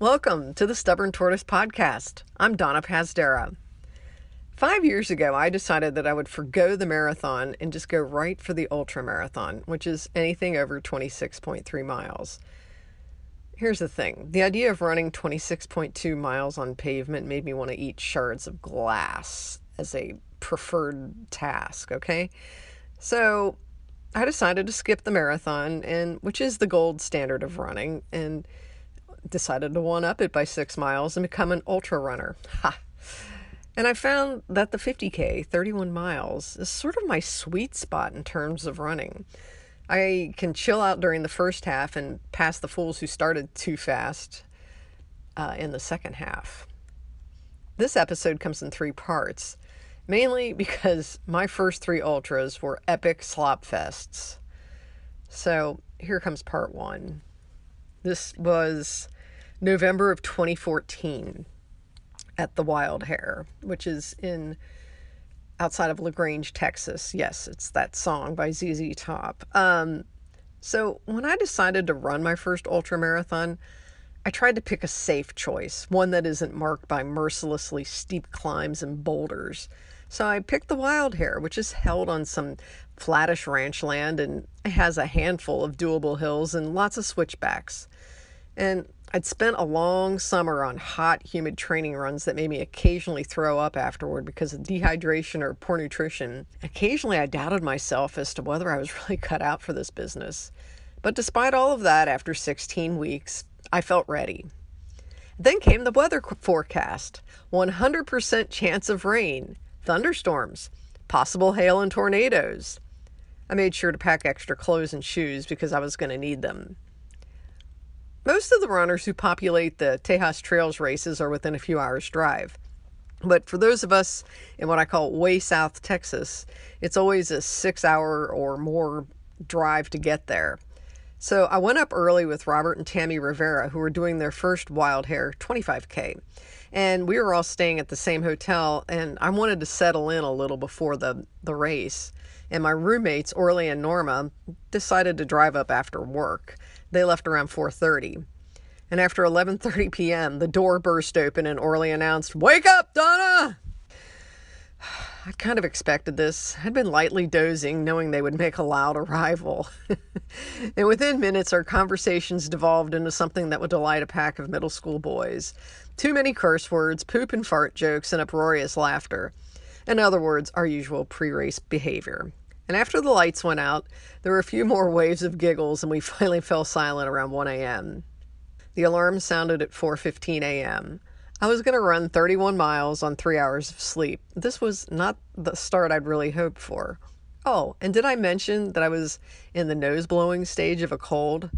Welcome to the Stubborn Tortoise Podcast. I'm Donna Pazdera. Five years ago, I decided that I would forego the marathon and just go right for the ultra marathon, which is anything over 26.3 miles. Here's the thing the idea of running 26.2 miles on pavement made me want to eat shards of glass as a preferred task, okay? So I decided to skip the marathon, and which is the gold standard of running, and decided to one up it by six miles and become an ultra runner. Ha! And I found that the 50K, 31 miles, is sort of my sweet spot in terms of running. I can chill out during the first half and pass the fools who started too fast uh, in the second half. This episode comes in three parts, mainly because my first three ultras were epic slop fests. So here comes part one. This was November of 2014 at the Wild Hare, which is in outside of LaGrange, Texas. Yes, it's that song by ZZ Top. Um, so when I decided to run my first ultra marathon, I tried to pick a safe choice, one that isn't marked by mercilessly steep climbs and boulders. So I picked the Wild Hare, which is held on some flattish ranch land and has a handful of doable hills and lots of switchbacks. And I'd spent a long summer on hot, humid training runs that made me occasionally throw up afterward because of dehydration or poor nutrition. Occasionally, I doubted myself as to whether I was really cut out for this business. But despite all of that, after 16 weeks, I felt ready. Then came the weather forecast 100% chance of rain, thunderstorms, possible hail and tornadoes. I made sure to pack extra clothes and shoes because I was going to need them. Most of the runners who populate the Tejas Trails races are within a few hours' drive. But for those of us in what I call way south Texas, it's always a six hour or more drive to get there. So I went up early with Robert and Tammy Rivera, who were doing their first Wild Hare 25K. And we were all staying at the same hotel, and I wanted to settle in a little before the, the race. And my roommates, Orly and Norma, decided to drive up after work. They left around 4:30. And after 11:30 p.m., the door burst open and Orly announced, "Wake up, Donna!" I kind of expected this. I'd been lightly dozing, knowing they would make a loud arrival. and within minutes, our conversations devolved into something that would delight a pack of middle school boys. Too many curse words, poop and fart jokes, and uproarious laughter. In other words, our usual pre race behavior. And after the lights went out, there were a few more waves of giggles and we finally fell silent around 1 a.m. The alarm sounded at 4:15 a.m. I was going to run 31 miles on 3 hours of sleep. This was not the start I'd really hoped for. Oh, and did I mention that I was in the nose blowing stage of a cold?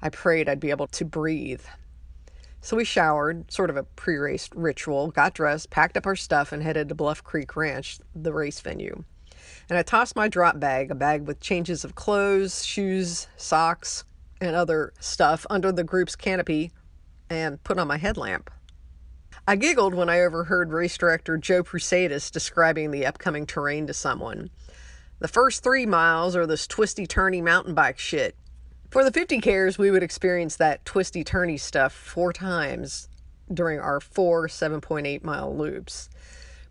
I prayed I'd be able to breathe. So we showered, sort of a pre race ritual, got dressed, packed up our stuff, and headed to Bluff Creek Ranch, the race venue and I tossed my drop bag, a bag with changes of clothes, shoes, socks, and other stuff, under the group's canopy and put on my headlamp. I giggled when I overheard race director Joe Prusaitis describing the upcoming terrain to someone. The first three miles are this twisty turny mountain bike shit. For the 50Kers, we would experience that twisty turny stuff four times during our four 7.8 mile loops.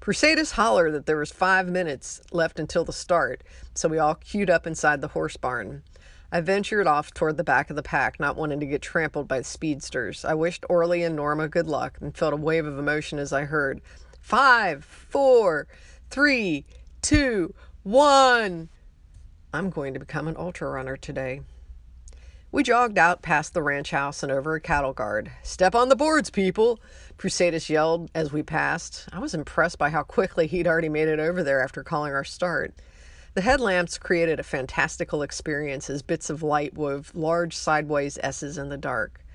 Prusaitis hollered that there was five minutes left until the start, so we all queued up inside the horse barn. I ventured off toward the back of the pack, not wanting to get trampled by the speedsters. I wished Orly and Norma good luck and felt a wave of emotion as I heard, Five, four, three, two, one. I'm going to become an ultra runner today. We jogged out past the ranch house and over a cattle guard. Step on the boards, people! Prusaitis yelled as we passed. I was impressed by how quickly he'd already made it over there after calling our start. The headlamps created a fantastical experience as bits of light wove large sideways S's in the dark.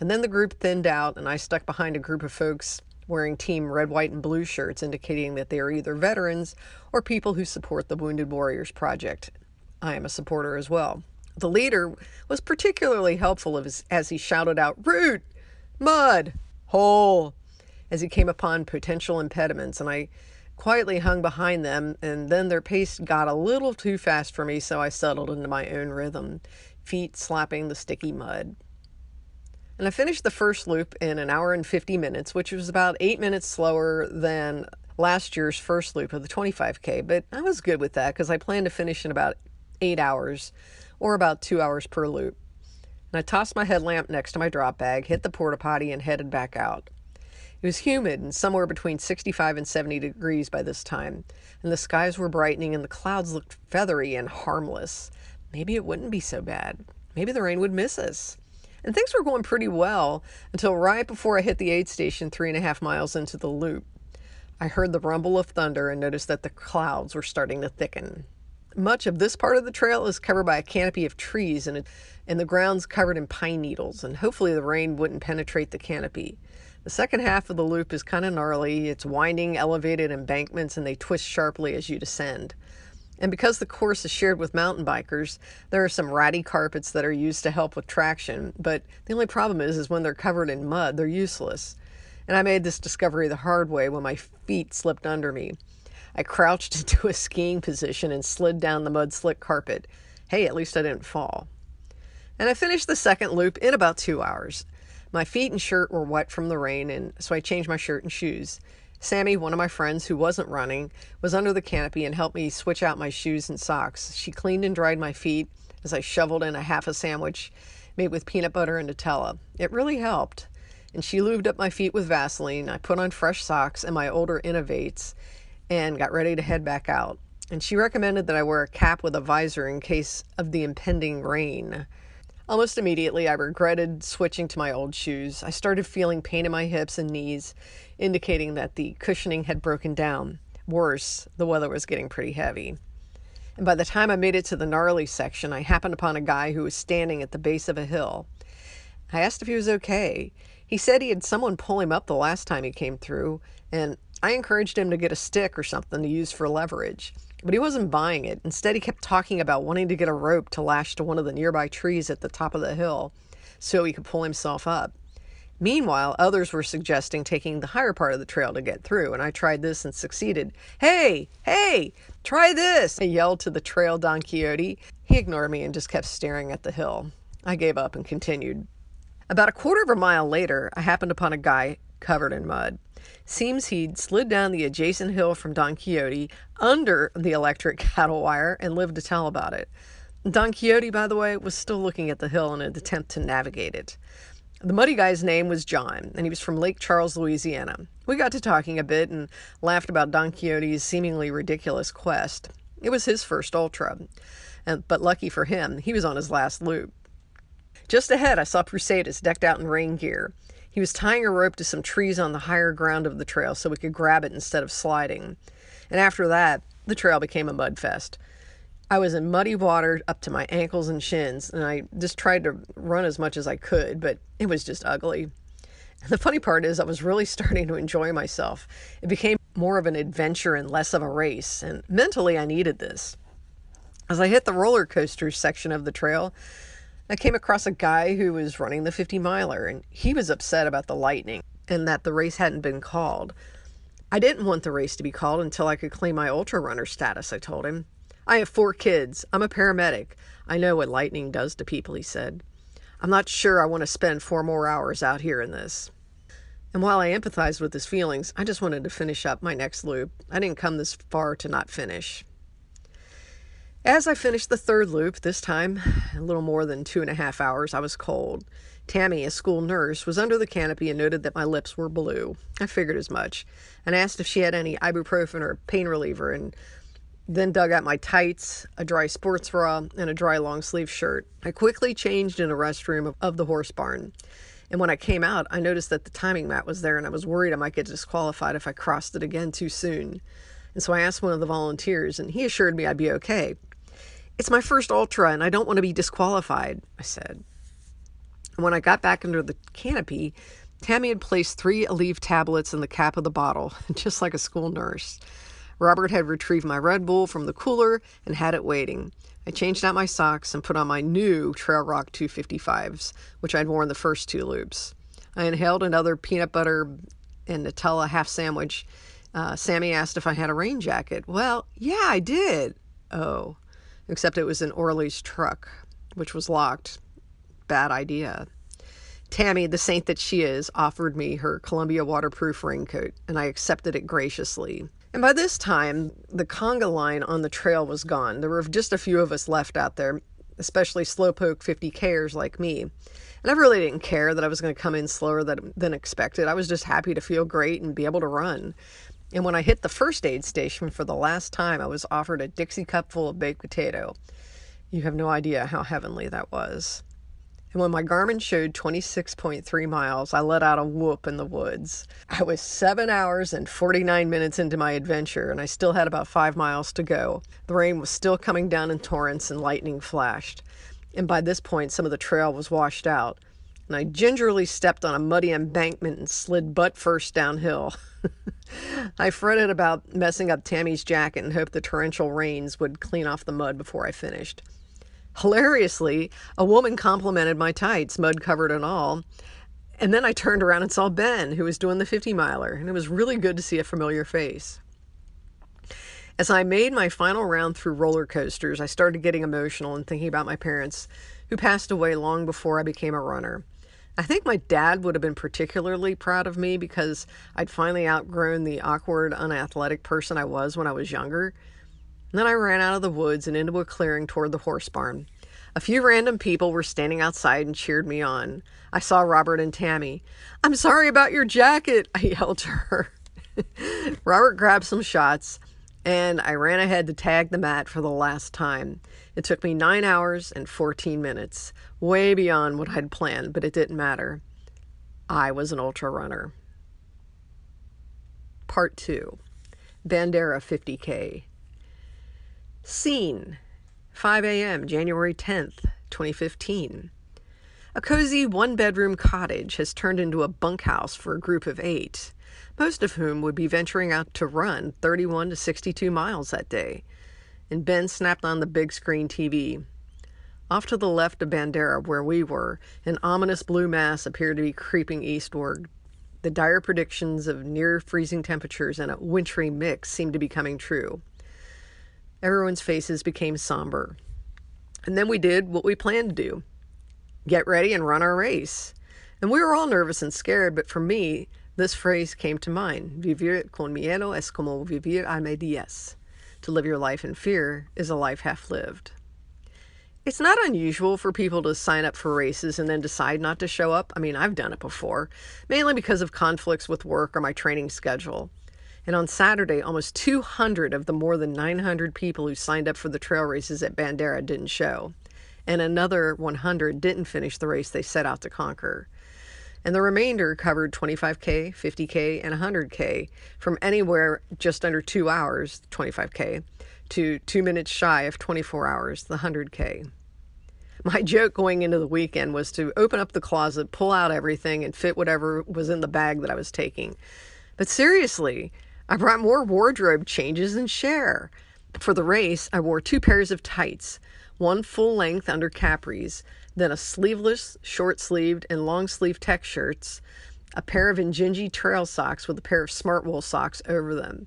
And then the group thinned out, and I stuck behind a group of folks wearing team red, white, and blue shirts, indicating that they are either veterans or people who support the Wounded Warriors Project. I am a supporter as well. The leader was particularly helpful as he shouted out, Root, mud, hole, as he came upon potential impediments, and I quietly hung behind them, and then their pace got a little too fast for me, so I settled into my own rhythm, feet slapping the sticky mud. And I finished the first loop in an hour and 50 minutes, which was about eight minutes slower than last year's first loop of the 25K. But I was good with that because I planned to finish in about eight hours or about two hours per loop. And I tossed my headlamp next to my drop bag, hit the porta potty, and headed back out. It was humid and somewhere between 65 and 70 degrees by this time, and the skies were brightening and the clouds looked feathery and harmless. Maybe it wouldn't be so bad. Maybe the rain would miss us. And things were going pretty well until right before I hit the aid station three and a half miles into the loop. I heard the rumble of thunder and noticed that the clouds were starting to thicken. Much of this part of the trail is covered by a canopy of trees and, and the ground's covered in pine needles, and hopefully the rain wouldn't penetrate the canopy. The second half of the loop is kind of gnarly. It's winding, elevated embankments, and they twist sharply as you descend. And because the course is shared with mountain bikers, there are some ratty carpets that are used to help with traction, but the only problem is is when they're covered in mud, they're useless. And I made this discovery the hard way when my feet slipped under me. I crouched into a skiing position and slid down the mud slick carpet. Hey, at least I didn't fall. And I finished the second loop in about two hours. My feet and shirt were wet from the rain, and so I changed my shirt and shoes. Sammy, one of my friends who wasn't running, was under the canopy and helped me switch out my shoes and socks. She cleaned and dried my feet as I shoveled in a half a sandwich made with peanut butter and Nutella. It really helped. And she lubed up my feet with Vaseline. I put on fresh socks and my older Inov-8s and got ready to head back out. And she recommended that I wear a cap with a visor in case of the impending rain. Almost immediately, I regretted switching to my old shoes. I started feeling pain in my hips and knees, indicating that the cushioning had broken down. Worse, the weather was getting pretty heavy. And by the time I made it to the gnarly section, I happened upon a guy who was standing at the base of a hill. I asked if he was okay. He said he had someone pull him up the last time he came through, and I encouraged him to get a stick or something to use for leverage. But he wasn't buying it. Instead, he kept talking about wanting to get a rope to lash to one of the nearby trees at the top of the hill so he could pull himself up. Meanwhile, others were suggesting taking the higher part of the trail to get through, and I tried this and succeeded. Hey, hey, try this! I yelled to the trail Don Quixote. He ignored me and just kept staring at the hill. I gave up and continued. About a quarter of a mile later, I happened upon a guy covered in mud. Seems he'd slid down the adjacent hill from Don Quixote under the electric cattle wire and lived to tell about it. Don Quixote, by the way, was still looking at the hill in an attempt to navigate it. The muddy guy's name was John, and he was from Lake Charles, Louisiana. We got to talking a bit and laughed about Don Quixote's seemingly ridiculous quest. It was his first ultra, but lucky for him, he was on his last loop. Just ahead, I saw Prusaitis decked out in rain gear. He was tying a rope to some trees on the higher ground of the trail so we could grab it instead of sliding. And after that, the trail became a mud fest. I was in muddy water up to my ankles and shins, and I just tried to run as much as I could, but it was just ugly. And the funny part is, I was really starting to enjoy myself. It became more of an adventure and less of a race, and mentally, I needed this. As I hit the roller coaster section of the trail, I came across a guy who was running the 50 miler, and he was upset about the lightning and that the race hadn't been called. I didn't want the race to be called until I could claim my ultra runner status, I told him. I have four kids. I'm a paramedic. I know what lightning does to people, he said. I'm not sure I want to spend four more hours out here in this. And while I empathized with his feelings, I just wanted to finish up my next loop. I didn't come this far to not finish. As I finished the third loop, this time a little more than two and a half hours, I was cold. Tammy, a school nurse, was under the canopy and noted that my lips were blue. I figured as much and asked if she had any ibuprofen or pain reliever and then dug out my tights, a dry sports bra, and a dry long sleeve shirt. I quickly changed in a restroom of, of the horse barn. And when I came out, I noticed that the timing mat was there and I was worried I might get disqualified if I crossed it again too soon. And so I asked one of the volunteers, and he assured me I'd be okay. It's my first ultra and I don't want to be disqualified, I said. And when I got back under the canopy, Tammy had placed three Aleve tablets in the cap of the bottle, just like a school nurse. Robert had retrieved my Red Bull from the cooler and had it waiting. I changed out my socks and put on my new Trailroc 255s, which I'd worn the first two loops. I inhaled another peanut butter and Nutella half sandwich. Uh, Sammy asked if I had a rain jacket. Well, yeah, I did. Oh except it was in Orly's truck, which was locked. Bad idea. Tammy, the saint that she is, offered me her Columbia waterproof raincoat, and I accepted it graciously. And by this time, the conga line on the trail was gone. There were just a few of us left out there, especially slowpoke 50Kers like me. And I really didn't care that I was going to come in slower than, than expected. I was just happy to feel great and be able to run. And when I hit the first aid station for the last time, I was offered a Dixie cup full of baked potato. You have no idea how heavenly that was. And when my Garmin showed 26.3 miles, I let out a whoop in the woods. I was seven hours and 49 minutes into my adventure, and I still had about five miles to go. The rain was still coming down in torrents, and lightning flashed. And by this point, some of the trail was washed out. And I gingerly stepped on a muddy embankment and slid butt first downhill. I fretted about messing up Tammy's jacket and hoped the torrential rains would clean off the mud before I finished. Hilariously, a woman complimented my tights, mud covered and all. And then I turned around and saw Ben, who was doing the 50 miler, and it was really good to see a familiar face. As I made my final round through roller coasters, I started getting emotional and thinking about my parents, who passed away long before I became a runner. I think my dad would have been particularly proud of me because I'd finally outgrown the awkward, unathletic person I was when I was younger. And then I ran out of the woods and into a clearing toward the horse barn. A few random people were standing outside and cheered me on. I saw Robert and Tammy. I'm sorry about your jacket, I yelled to her. Robert grabbed some shots, and I ran ahead to tag the mat for the last time. It took me nine hours and 14 minutes, way beyond what I'd planned, but it didn't matter. I was an ultra runner. Part 2 Bandera 50K. Scene 5 a.m., January 10th, 2015. A cozy one bedroom cottage has turned into a bunkhouse for a group of eight, most of whom would be venturing out to run 31 to 62 miles that day. And Ben snapped on the big screen TV. Off to the left of Bandera, where we were, an ominous blue mass appeared to be creeping eastward. The dire predictions of near freezing temperatures and a wintry mix seemed to be coming true. Everyone's faces became somber. And then we did what we planned to do get ready and run our race. And we were all nervous and scared, but for me, this phrase came to mind Vivir con miedo es como vivir a medias. To live your life in fear is a life half lived. It's not unusual for people to sign up for races and then decide not to show up. I mean, I've done it before, mainly because of conflicts with work or my training schedule. And on Saturday, almost 200 of the more than 900 people who signed up for the trail races at Bandera didn't show. And another 100 didn't finish the race they set out to conquer. And the remainder covered 25K, 50K, and 100K from anywhere just under two hours, 25K, to two minutes shy of 24 hours, the 100K. My joke going into the weekend was to open up the closet, pull out everything, and fit whatever was in the bag that I was taking. But seriously, I brought more wardrobe changes than share. For the race, I wore two pairs of tights, one full length under capris, then a sleeveless, short sleeved, and long sleeve tech shirts, a pair of Injinji trail socks with a pair of smart wool socks over them.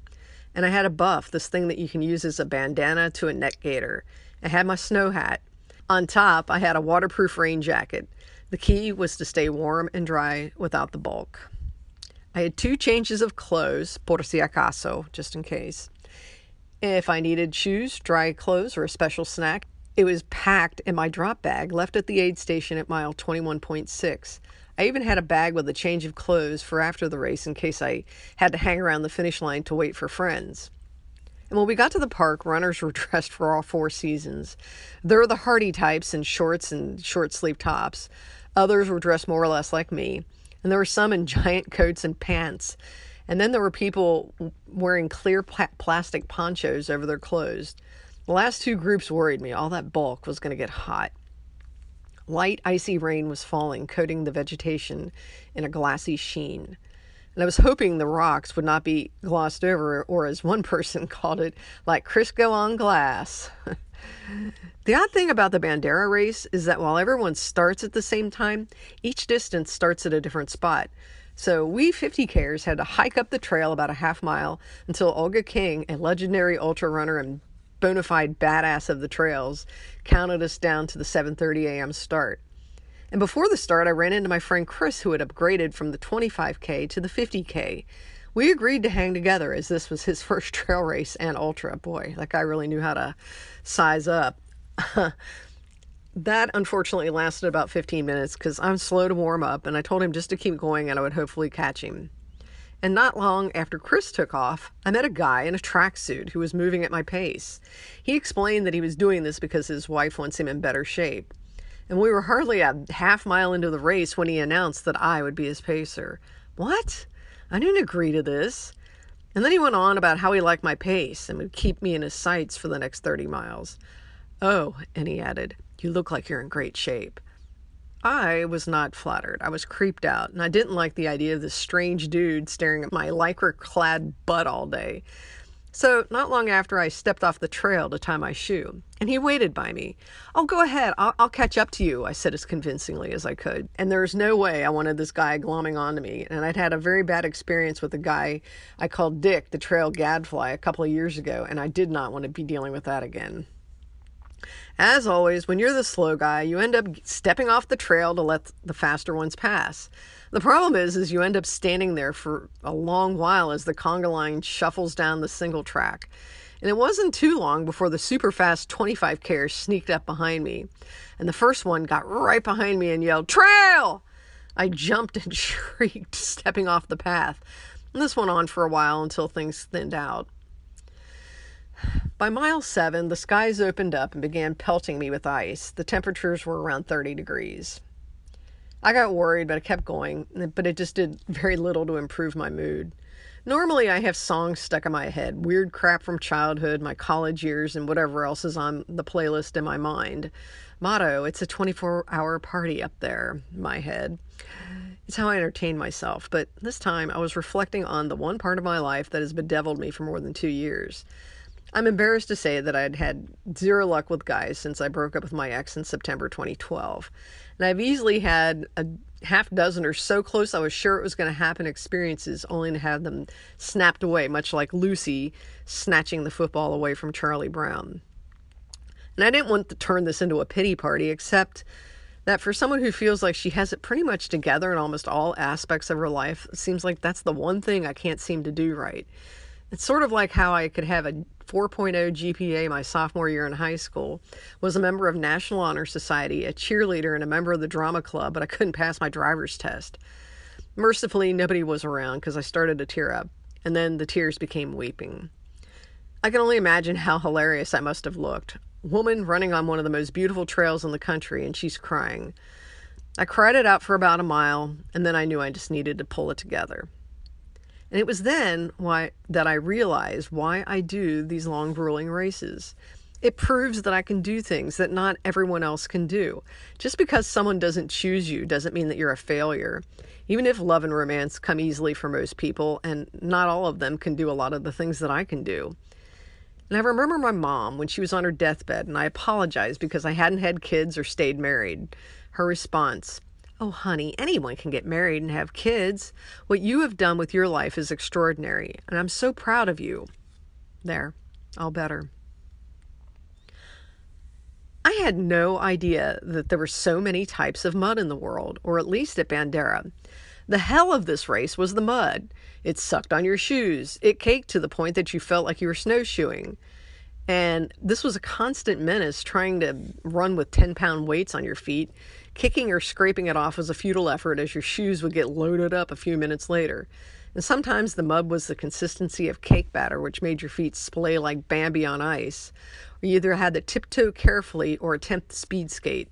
And I had a buff, this thing that you can use as a bandana to a neck gaiter. I had my snow hat. On top, I had a waterproof rain jacket. The key was to stay warm and dry without the bulk. I had two changes of clothes, por si acaso, just in case. If I needed shoes, dry clothes, or a special snack, it was packed in my drop bag left at the aid station at mile 21.6. I even had a bag with a change of clothes for after the race in case I had to hang around the finish line to wait for friends. And when we got to the park, runners were dressed for all four seasons. There were the hardy types in shorts and short sleeve tops. Others were dressed more or less like me and there were some in giant coats and pants. And then there were people wearing clear plastic ponchos over their clothes. The last two groups worried me. All that bulk was going to get hot. Light, icy rain was falling, coating the vegetation in a glassy sheen. And I was hoping the rocks would not be glossed over, or as one person called it, like Crisco on glass. The odd thing about the Bandera race is that while everyone starts at the same time, each distance starts at a different spot. So we 50Kers had to hike up the trail about a half mile until Olga King, a legendary ultra runner and bona fide badass of the trails, counted us down to the 7:30 a.m. start. And before the start, I ran into my friend Chris, who had upgraded from the 25K to the 50K. We agreed to hang together as this was his first trail race and ultra. Boy, that guy really knew how to size up. that unfortunately lasted about 15 minutes because I'm slow to warm up, and I told him just to keep going and I would hopefully catch him. And not long after Chris took off, I met a guy in a tracksuit who was moving at my pace. He explained that he was doing this because his wife wants him in better shape. And we were hardly a half mile into the race when he announced that I would be his pacer. What? I didn't agree to this. And then he went on about how he liked my pace and would keep me in his sights for the next 30 miles. Oh, and he added, you look like you're in great shape. I was not flattered. I was creeped out, and I didn't like the idea of this strange dude staring at my lycra clad butt all day. So, not long after, I stepped off the trail to tie my shoe, and he waited by me. Oh, go ahead. I'll, I'll catch up to you, I said as convincingly as I could. And there was no way I wanted this guy glomming onto me. And I'd had a very bad experience with a guy I called Dick, the trail gadfly, a couple of years ago, and I did not want to be dealing with that again. As always, when you're the slow guy, you end up stepping off the trail to let the faster ones pass. The problem is, is you end up standing there for a long while as the conga line shuffles down the single track. And it wasn't too long before the super fast 25 ers sneaked up behind me. And the first one got right behind me and yelled, Trail! I jumped and shrieked, stepping off the path. And this went on for a while until things thinned out. By mile seven, the skies opened up and began pelting me with ice. The temperatures were around 30 degrees. I got worried, but I kept going, but it just did very little to improve my mood. Normally, I have songs stuck in my head, weird crap from childhood, my college years, and whatever else is on the playlist in my mind. Motto, it's a 24 hour party up there, my head. It's how I entertain myself, but this time I was reflecting on the one part of my life that has bedeviled me for more than two years. I'm embarrassed to say that I'd had zero luck with guys since I broke up with my ex in September 2012. And I've easily had a half dozen or so close I was sure it was going to happen experiences only to have them snapped away, much like Lucy snatching the football away from Charlie Brown. And I didn't want to turn this into a pity party, except that for someone who feels like she has it pretty much together in almost all aspects of her life, it seems like that's the one thing I can't seem to do right. It's sort of like how I could have a 4.0 GPA my sophomore year in high school, was a member of National Honor Society, a cheerleader, and a member of the drama club, but I couldn't pass my driver's test. Mercifully, nobody was around because I started to tear up, and then the tears became weeping. I can only imagine how hilarious I must have looked. Woman running on one of the most beautiful trails in the country, and she's crying. I cried it out for about a mile, and then I knew I just needed to pull it together. And it was then why that I realized why I do these long grueling races. It proves that I can do things that not everyone else can do. Just because someone doesn't choose you doesn't mean that you're a failure. Even if love and romance come easily for most people, and not all of them can do a lot of the things that I can do. And I remember my mom when she was on her deathbed, and I apologized because I hadn't had kids or stayed married. Her response, Oh, honey, anyone can get married and have kids. What you have done with your life is extraordinary, and I'm so proud of you. There, all better. I had no idea that there were so many types of mud in the world, or at least at Bandera. The hell of this race was the mud. It sucked on your shoes. It caked to the point that you felt like you were snowshoeing. And this was a constant menace trying to run with 10 pound weights on your feet Kicking or scraping it off was a futile effort as your shoes would get loaded up a few minutes later. And sometimes the mud was the consistency of cake batter, which made your feet splay like Bambi on ice. You either had to tiptoe carefully or attempt the speed skate.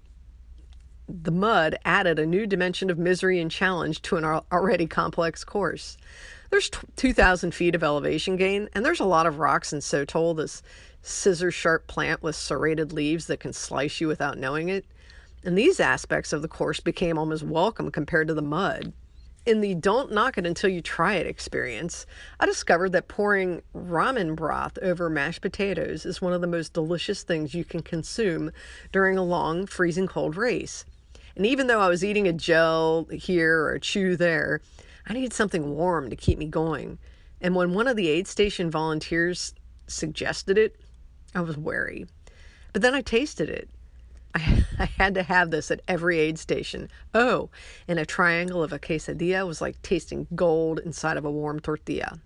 The mud added a new dimension of misery and challenge to an already complex course. There's 2,000 feet of elevation gain, and there's a lot of rocks and so tall this scissor sharp plant with serrated leaves that can slice you without knowing it and these aspects of the course became almost welcome compared to the mud. In the don't knock it until you try it experience, I discovered that pouring ramen broth over mashed potatoes is one of the most delicious things you can consume during a long, freezing cold race. And even though I was eating a gel here or a chew there, I needed something warm to keep me going. And when one of the aid station volunteers suggested it, I was wary. But then I tasted it I, I had to have this at every aid station. Oh, and a triangle of a quesadilla was like tasting gold inside of a warm tortilla.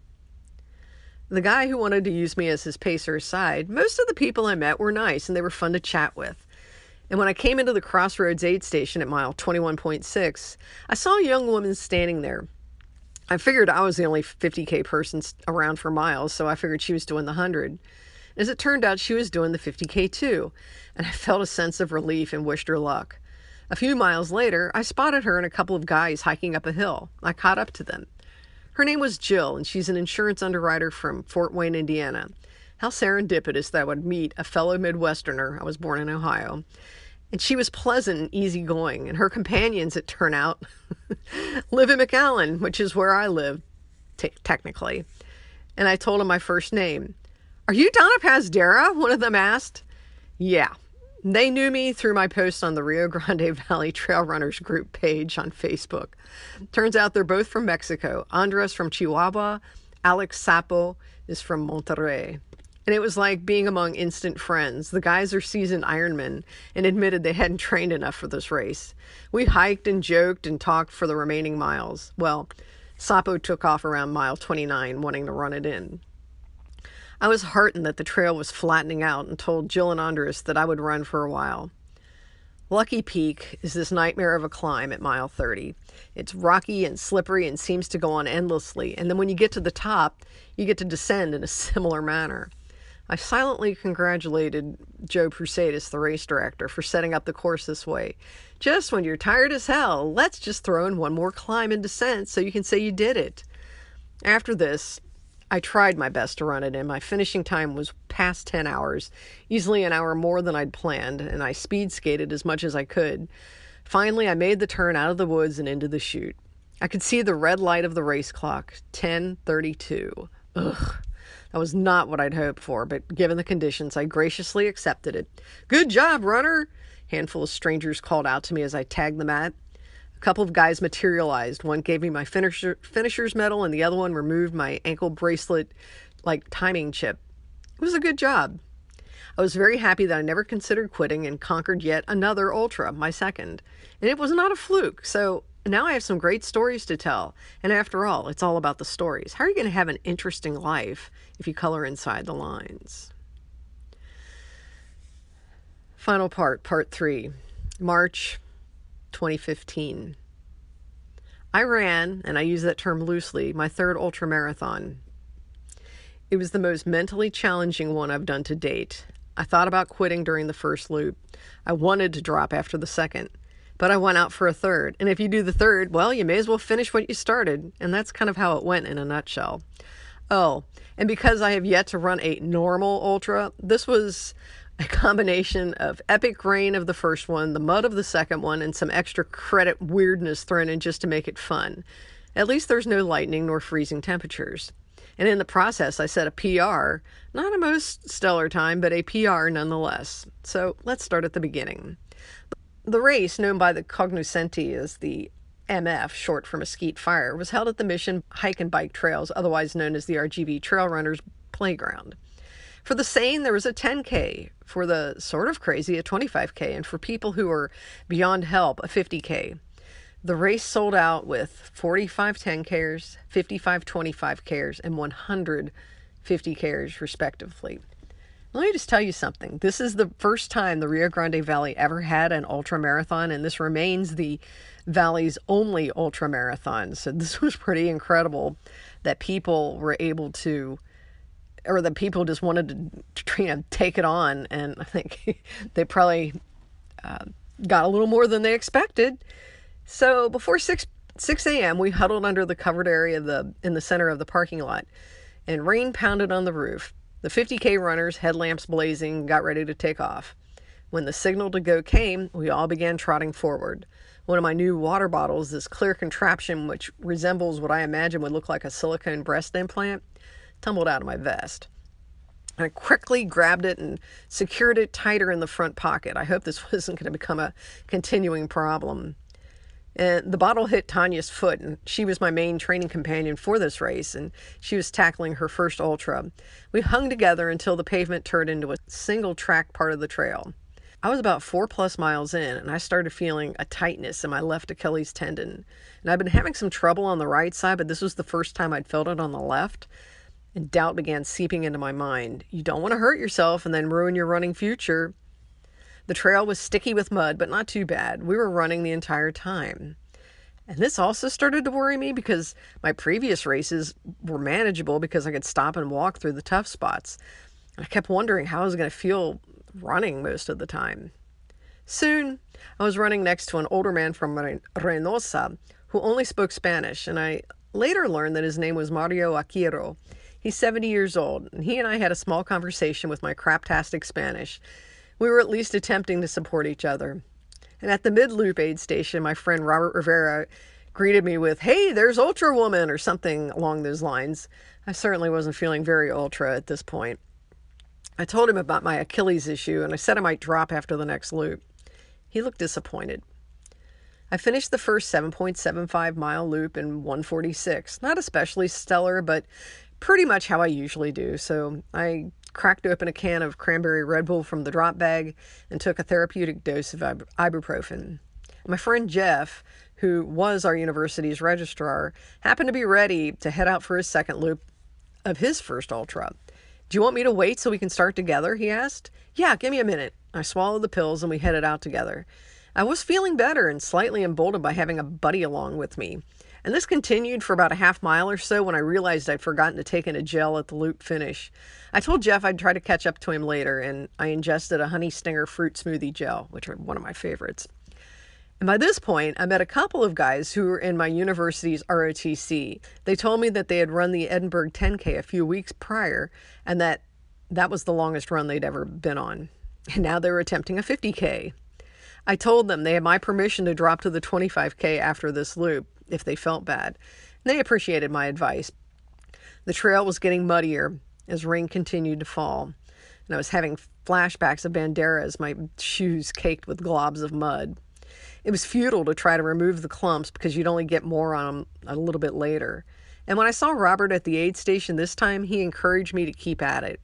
The guy who wanted to use me as his pacer aside, most of the people I met were nice and they were fun to chat with. And when I came into the Crossroads aid station at mile 21.6, I saw a young woman standing there. I figured I was the only 50K person around for miles, so I figured she was doing the 100. As it turned out, she was doing the 50K too, and I felt a sense of relief and wished her luck. A few miles later, I spotted her and a couple of guys hiking up a hill. I caught up to them. Her name was Jill, and she's an insurance underwriter from Fort Wayne, Indiana. How serendipitous that I would meet a fellow Midwesterner. I was born in Ohio. And she was pleasant and easygoing, and her companions, it turned out, live in McAllen, which is where I live, t- technically. And I told him my first name. Are you Donna Pazdera? One of them asked. Yeah, they knew me through my post on the Rio Grande Valley Trail Runners group page on Facebook. Turns out they're both from Mexico. Andres from Chihuahua, Alex Sapo is from Monterrey. And it was like being among instant friends. The guys are seasoned Ironmen and admitted they hadn't trained enough for this race. We hiked and joked and talked for the remaining miles. Well, Sapo took off around mile 29, wanting to run it in. I was heartened that the trail was flattening out and told Jill and Andres that I would run for a while. Lucky Peak is this nightmare of a climb at mile 30. It's rocky and slippery and seems to go on endlessly, and then when you get to the top, you get to descend in a similar manner. I silently congratulated Joe Prusaitis, the race director, for setting up the course this way. Just when you're tired as hell, let's just throw in one more climb and descent so you can say you did it. After this, I tried my best to run it in. My finishing time was past 10 hours, easily an hour more than I'd planned, and I speed skated as much as I could. Finally, I made the turn out of the woods and into the chute. I could see the red light of the race clock, 10:32. Ugh. That was not what I'd hoped for, but given the conditions, I graciously accepted it. Good job, runner! A handful of strangers called out to me as I tagged them at couple of guys materialized. One gave me my finisher, finisher's medal, and the other one removed my ankle bracelet like timing chip. It was a good job. I was very happy that I never considered quitting and conquered yet another ultra, my second. And it was not a fluke. So now I have some great stories to tell. And after all, it's all about the stories. How are you going to have an interesting life if you color inside the lines? Final part, part three. March 2015. I ran, and I use that term loosely, my third ultra marathon. It was the most mentally challenging one I've done to date. I thought about quitting during the first loop. I wanted to drop after the second, but I went out for a third. And if you do the third, well, you may as well finish what you started. And that's kind of how it went in a nutshell. Oh, and because I have yet to run a normal ultra, this was a combination of epic rain of the first one, the mud of the second one, and some extra credit weirdness thrown in just to make it fun. At least there's no lightning nor freezing temperatures. And in the process, I set a PR, not a most stellar time, but a PR nonetheless. So let's start at the beginning. The race, known by the cognoscenti as the MF, short for Mesquite Fire, was held at the Mission Hike and Bike Trails, otherwise known as the RGV Trail Runners Playground. For the sane, there was a 10K. For the sort of crazy, a 25K. And for people who are beyond help, a 50K. The race sold out with 45 10Kers, 55 25Kers, and 100 50Kers, respectively. Let me just tell you something. This is the first time the Rio Grande Valley ever had an ultra marathon, and this remains the valley's only ultra marathon. So, this was pretty incredible that people were able to or the people just wanted to, you know, take it on, and I think they probably uh, got a little more than they expected. So before six six a.m., we huddled under the covered area of the in the center of the parking lot, and rain pounded on the roof. The 50k runners, headlamps blazing, got ready to take off. When the signal to go came, we all began trotting forward. One of my new water bottles, this clear contraption which resembles what I imagine would look like a silicone breast implant, tumbled out of my vest. I quickly grabbed it and secured it tighter in the front pocket. I hope this wasn't going to become a continuing problem. And the bottle hit Tanya's foot, and she was my main training companion for this race, and she was tackling her first ultra. We hung together until the pavement turned into a single track part of the trail. I was about four plus miles in and I started feeling a tightness in my left Achilles tendon. And I've been having some trouble on the right side, but this was the first time I'd felt it on the left. And doubt began seeping into my mind. You don't want to hurt yourself and then ruin your running future. The trail was sticky with mud, but not too bad. We were running the entire time. And this also started to worry me because my previous races were manageable because I could stop and walk through the tough spots. I kept wondering how I was going to feel running most of the time. Soon, I was running next to an older man from Reynosa who only spoke Spanish, and I later learned that his name was Mario Aquiro. He's 70 years old, and he and I had a small conversation with my craptastic Spanish. We were at least attempting to support each other. And at the mid loop aid station, my friend Robert Rivera greeted me with, Hey, there's Ultra Woman, or something along those lines. I certainly wasn't feeling very ultra at this point. I told him about my Achilles issue and I said I might drop after the next loop. He looked disappointed. I finished the first 7.75 mile loop in 146. Not especially stellar, but pretty much how I usually do. So I cracked open a can of cranberry Red Bull from the drop bag and took a therapeutic dose of ibuprofen. My friend Jeff, who was our university's registrar, happened to be ready to head out for his second loop of his first ultra. Do you want me to wait so we can start together? He asked. Yeah, give me a minute. I swallowed the pills and we headed out together. I was feeling better and slightly emboldened by having a buddy along with me. And this continued for about a half mile or so when I realized I'd forgotten to take in a gel at the loop finish. I told Jeff I'd try to catch up to him later, and I ingested a honey stinger fruit smoothie gel, which are one of my favorites. And by this point, I met a couple of guys who were in my university's ROTC. They told me that they had run the Edinburg 10K a few weeks prior and that that was the longest run they'd ever been on. And now they were attempting a 50K. I told them they had my permission to drop to the 25K after this loop if they felt bad. They appreciated my advice. The trail was getting muddier as rain continued to fall, and I was having flashbacks of Banderas, my shoes caked with globs of mud it was futile to try to remove the clumps because you'd only get more on them a little bit later. And when I saw Robert at the aid station this time, he encouraged me to keep at it.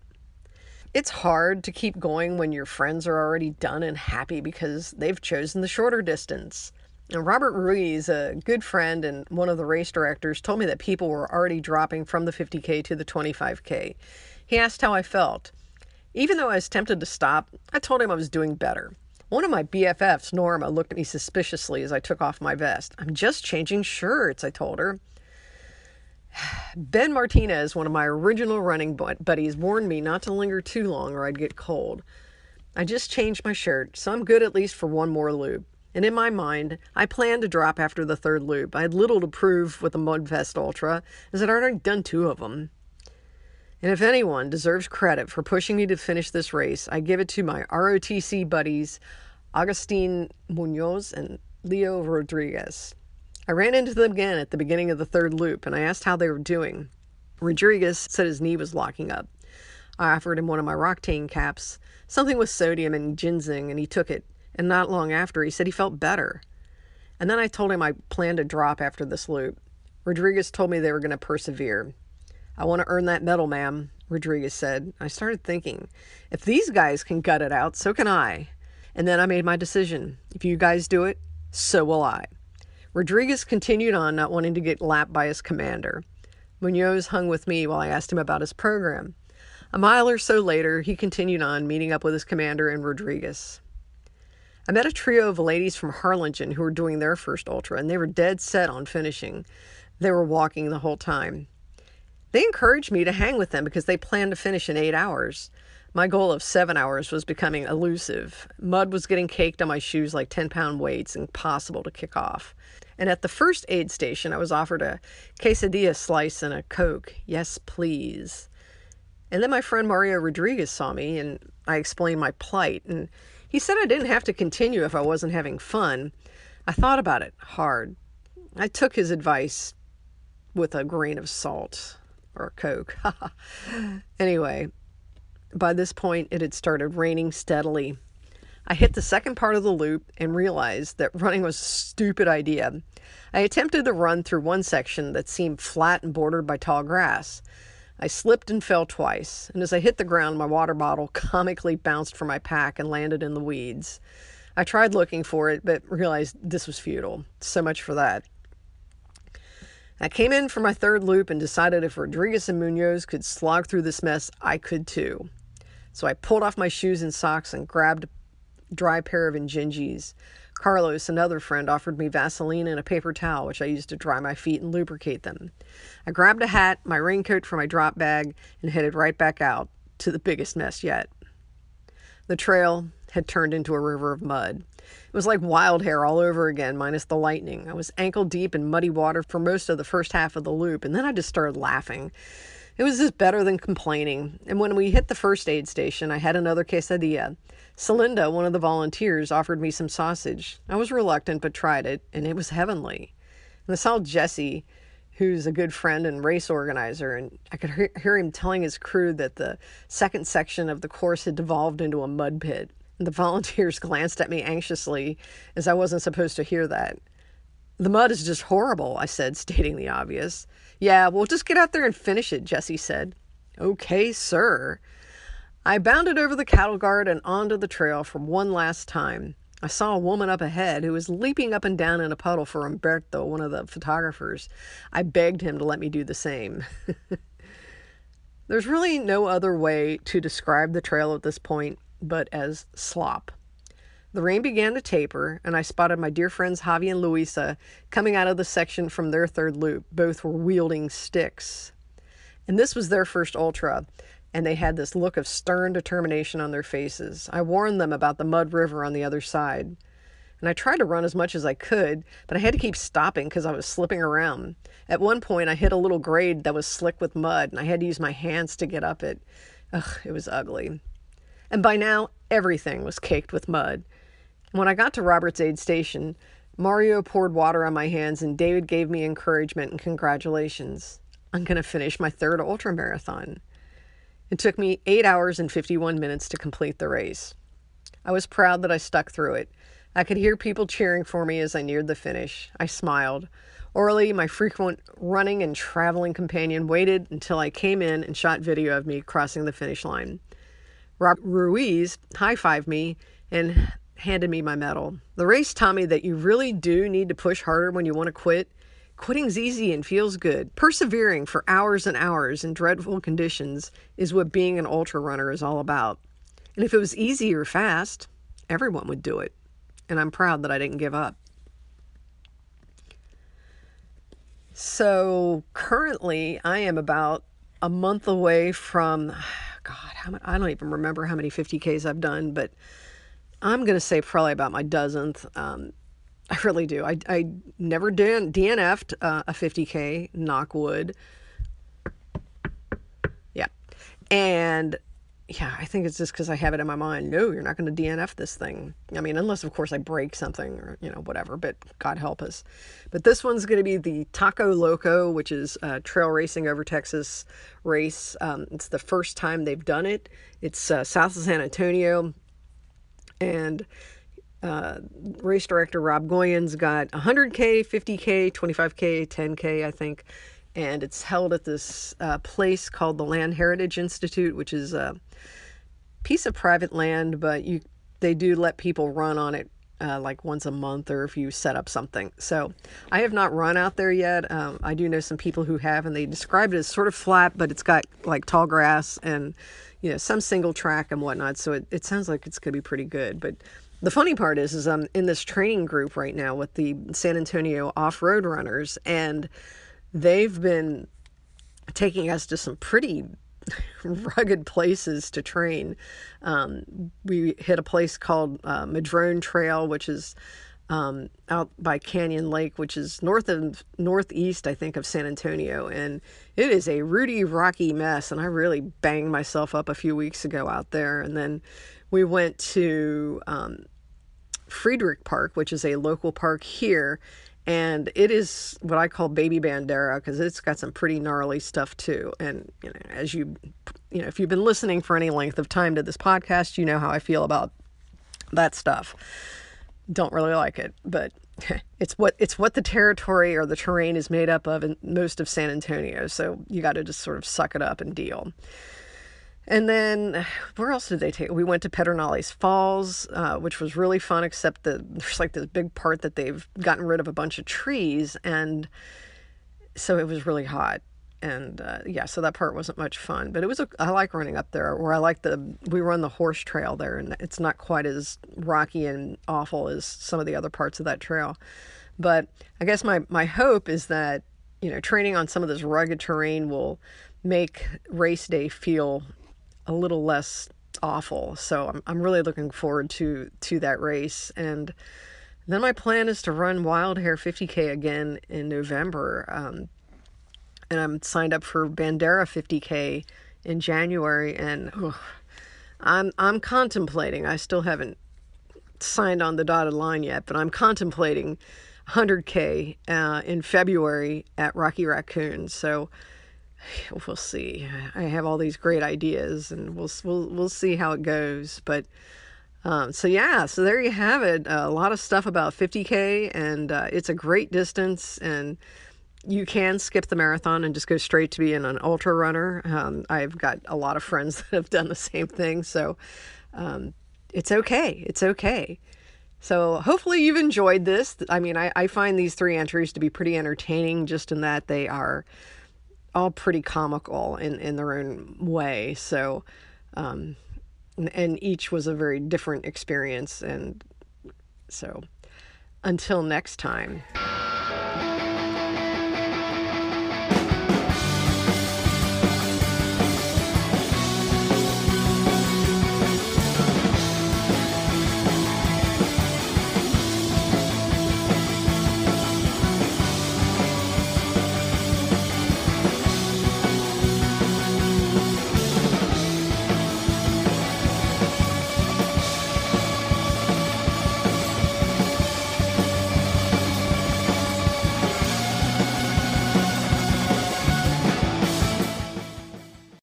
It's hard to keep going when your friends are already done and happy because they've chosen the shorter distance. And Robert Ruiz, a good friend and one of the race directors, told me that people were already dropping from the 50K to the 25K. He asked how I felt. Even though I was tempted to stop, I told him I was doing better. One of my BFFs, Norma, looked at me suspiciously as I took off my vest. I'm just changing shirts, I told her. Ben Martinez, one of my original running buddies, warned me not to linger too long or I'd get cold. I just changed my shirt, so I'm good at least for one more loop. And in my mind, I planned to drop after the third loop. I had little to prove with the Mudfest Ultra, as I'd already done two of them. And if anyone deserves credit for pushing me to finish this race, I give it to my ROTC buddies, Augustine Munoz and Leo Rodriguez. I ran into them again at the beginning of the third loop and I asked how they were doing. Rodriguez said his knee was locking up. I offered him one of my Roctane caps, something with sodium and ginseng, and he took it. And not long after, he said he felt better. And then I told him I planned to drop after this loop. Rodriguez told me they were going to persevere. I want to earn that medal, ma'am, Rodriguez said. I started thinking, if these guys can gut it out, so can I. And then I made my decision. If you guys do it, so will I. Rodriguez continued on, not wanting to get lapped by his commander. Munoz hung with me while I asked him about his program. A mile or so later, he continued on, meeting up with his commander and Rodriguez. I met a trio of ladies from Harlingen who were doing their first ultra, and they were dead set on finishing. They were walking the whole time. They encouraged me to hang with them because they planned to finish in eight hours. My goal of seven hours was becoming elusive. Mud was getting caked on my shoes like 10 pound weights, impossible to kick off. And at the first aid station, I was offered a quesadilla slice and a Coke. Yes, please. And then my friend Mario Rodriguez saw me, and I explained my plight. And he said I didn't have to continue if I wasn't having fun. I thought about it hard. I took his advice with a grain of salt or Coke. anyway, by this point, it had started raining steadily. I hit the second part of the loop and realized that running was a stupid idea. I attempted to run through one section that seemed flat and bordered by tall grass. I slipped and fell twice, and as I hit the ground, my water bottle comically bounced from my pack and landed in the weeds. I tried looking for it, but realized this was futile. So much for that. I came in for my third loop and decided if Rodriguez and Munoz could slog through this mess, I could too. So I pulled off my shoes and socks and grabbed a dry pair of Injinjis. Carlos, another friend, offered me Vaseline and a paper towel, which I used to dry my feet and lubricate them. I grabbed a hat, my raincoat for my drop bag, and headed right back out to the biggest mess yet. The trail had turned into a river of mud. It was like Wild Hare all over again, minus the lightning. I was ankle deep in muddy water for most of the first half of the loop, and then I just started laughing. It was just better than complaining. And when we hit the first aid station, I had another quesadilla. Celinda, one of the volunteers, offered me some sausage. I was reluctant, but tried it, and it was heavenly. And I saw Jesse, who's a good friend and race organizer, and I could hear him telling his crew that the second section of the course had devolved into a mud pit. The volunteers glanced at me anxiously, as I wasn't supposed to hear that. The mud is just horrible, I said, stating the obvious. Yeah, well, just get out there and finish it, Jesse said. Okay, sir. I bounded over the cattle guard and onto the trail for one last time. I saw a woman up ahead who was leaping up and down in a puddle for Umberto, one of the photographers. I begged him to let me do the same. There's really no other way to describe the trail at this point but as slop. The rain began to taper, and I spotted my dear friends Javi and Luisa coming out of the section from their third loop. Both were wielding sticks. And this was their first ultra, and they had this look of stern determination on their faces. I warned them about the mud river on the other side. And I tried to run as much as I could, but I had to keep stopping because I was slipping around. At one point, I hit a little grade that was slick with mud, and I had to use my hands to get up it. Ugh, it was ugly and by now everything was caked with mud. When I got to Roberts Aid Station, Mario poured water on my hands and David gave me encouragement and congratulations. I'm going to finish my third ultra marathon. It took me 8 hours and 51 minutes to complete the race. I was proud that I stuck through it. I could hear people cheering for me as I neared the finish. I smiled. Orly, my frequent running and traveling companion, waited until I came in and shot video of me crossing the finish line. Rob Ruiz high fived me and handed me my medal. The race taught me that you really do need to push harder when you want to quit. Quitting's easy and feels good. Persevering for hours and hours in dreadful conditions is what being an ultra runner is all about. And if it was easy or fast, everyone would do it. And I'm proud that I didn't give up. So currently, I am about a month away from God, many, I don't even remember how many 50Ks I've done, but I'm going to say probably about my dozenth. Um, I really do. I, I never DN, DNF'd uh, a 50K, knockwood. Yeah. And yeah, I think it's just because I have it in my mind. No, you're not going to DNF this thing. I mean, unless of course I break something or you know whatever. But God help us. But this one's going to be the Taco Loco, which is a trail racing over Texas race. Um, it's the first time they've done it. It's uh, south of San Antonio, and uh, race director Rob Goyen's got 100k, 50k, 25k, 10k, I think and it's held at this uh, place called the Land Heritage Institute, which is a piece of private land, but you they do let people run on it uh, like once a month or if you set up something. So I have not run out there yet. Um, I do know some people who have, and they describe it as sort of flat, but it's got like tall grass and you know some single track and whatnot. So it, it sounds like it's going to be pretty good. But the funny part is, is I'm in this training group right now with the San Antonio off road runners and they've been taking us to some pretty rugged places to train. Um, we hit a place called uh, Madrone Trail, which is um, out by Canyon Lake, which is north of northeast, I think, of San Antonio, and it is a rooty, rocky mess. And I really banged myself up a few weeks ago out there. And then we went to um, Friedrich Park, which is a local park here, and it is what I call baby Bandera because it's got some pretty gnarly stuff too. And you know, as you, you know, if you've been listening for any length of time to this podcast, you know how I feel about that stuff. Don't really like it, but it's what it's what the territory or the terrain is made up of in most of San Antonio. So you got to just sort of suck it up and deal. And then where else did they take? We went to Pedernales Falls, uh, which was really fun. Except that there's like this big part that they've gotten rid of a bunch of trees, and so it was really hot. And uh, yeah, so that part wasn't much fun. But it was. A, I like running up there, or I like the. We run the horse trail there, and it's not quite as rocky and awful as some of the other parts of that trail. But I guess my my hope is that you know training on some of this rugged terrain will make race day feel a little less awful. So I'm I'm really looking forward to to that race and then my plan is to run Wild Hare 50k again in November. Um, and I'm signed up for Bandera 50k in January and I'm I'm contemplating. I still haven't signed on the dotted line yet, but I'm contemplating 100k uh, in February at Rocky Raccoon. So we'll see. I have all these great ideas, and we'll we'll we'll see how it goes. But um, so yeah, so there you have it. Uh, a lot of stuff about 50k, and uh, it's a great distance, and you can skip the marathon and just go straight to being an ultra runner. Um, I've got a lot of friends that have done the same thing, so um, it's okay. It's okay. So hopefully you've enjoyed this. I mean, I, I find these three entries to be pretty entertaining, just in that they are all pretty comical in, in their own way. So, um, and each was a very different experience. And so, until next time.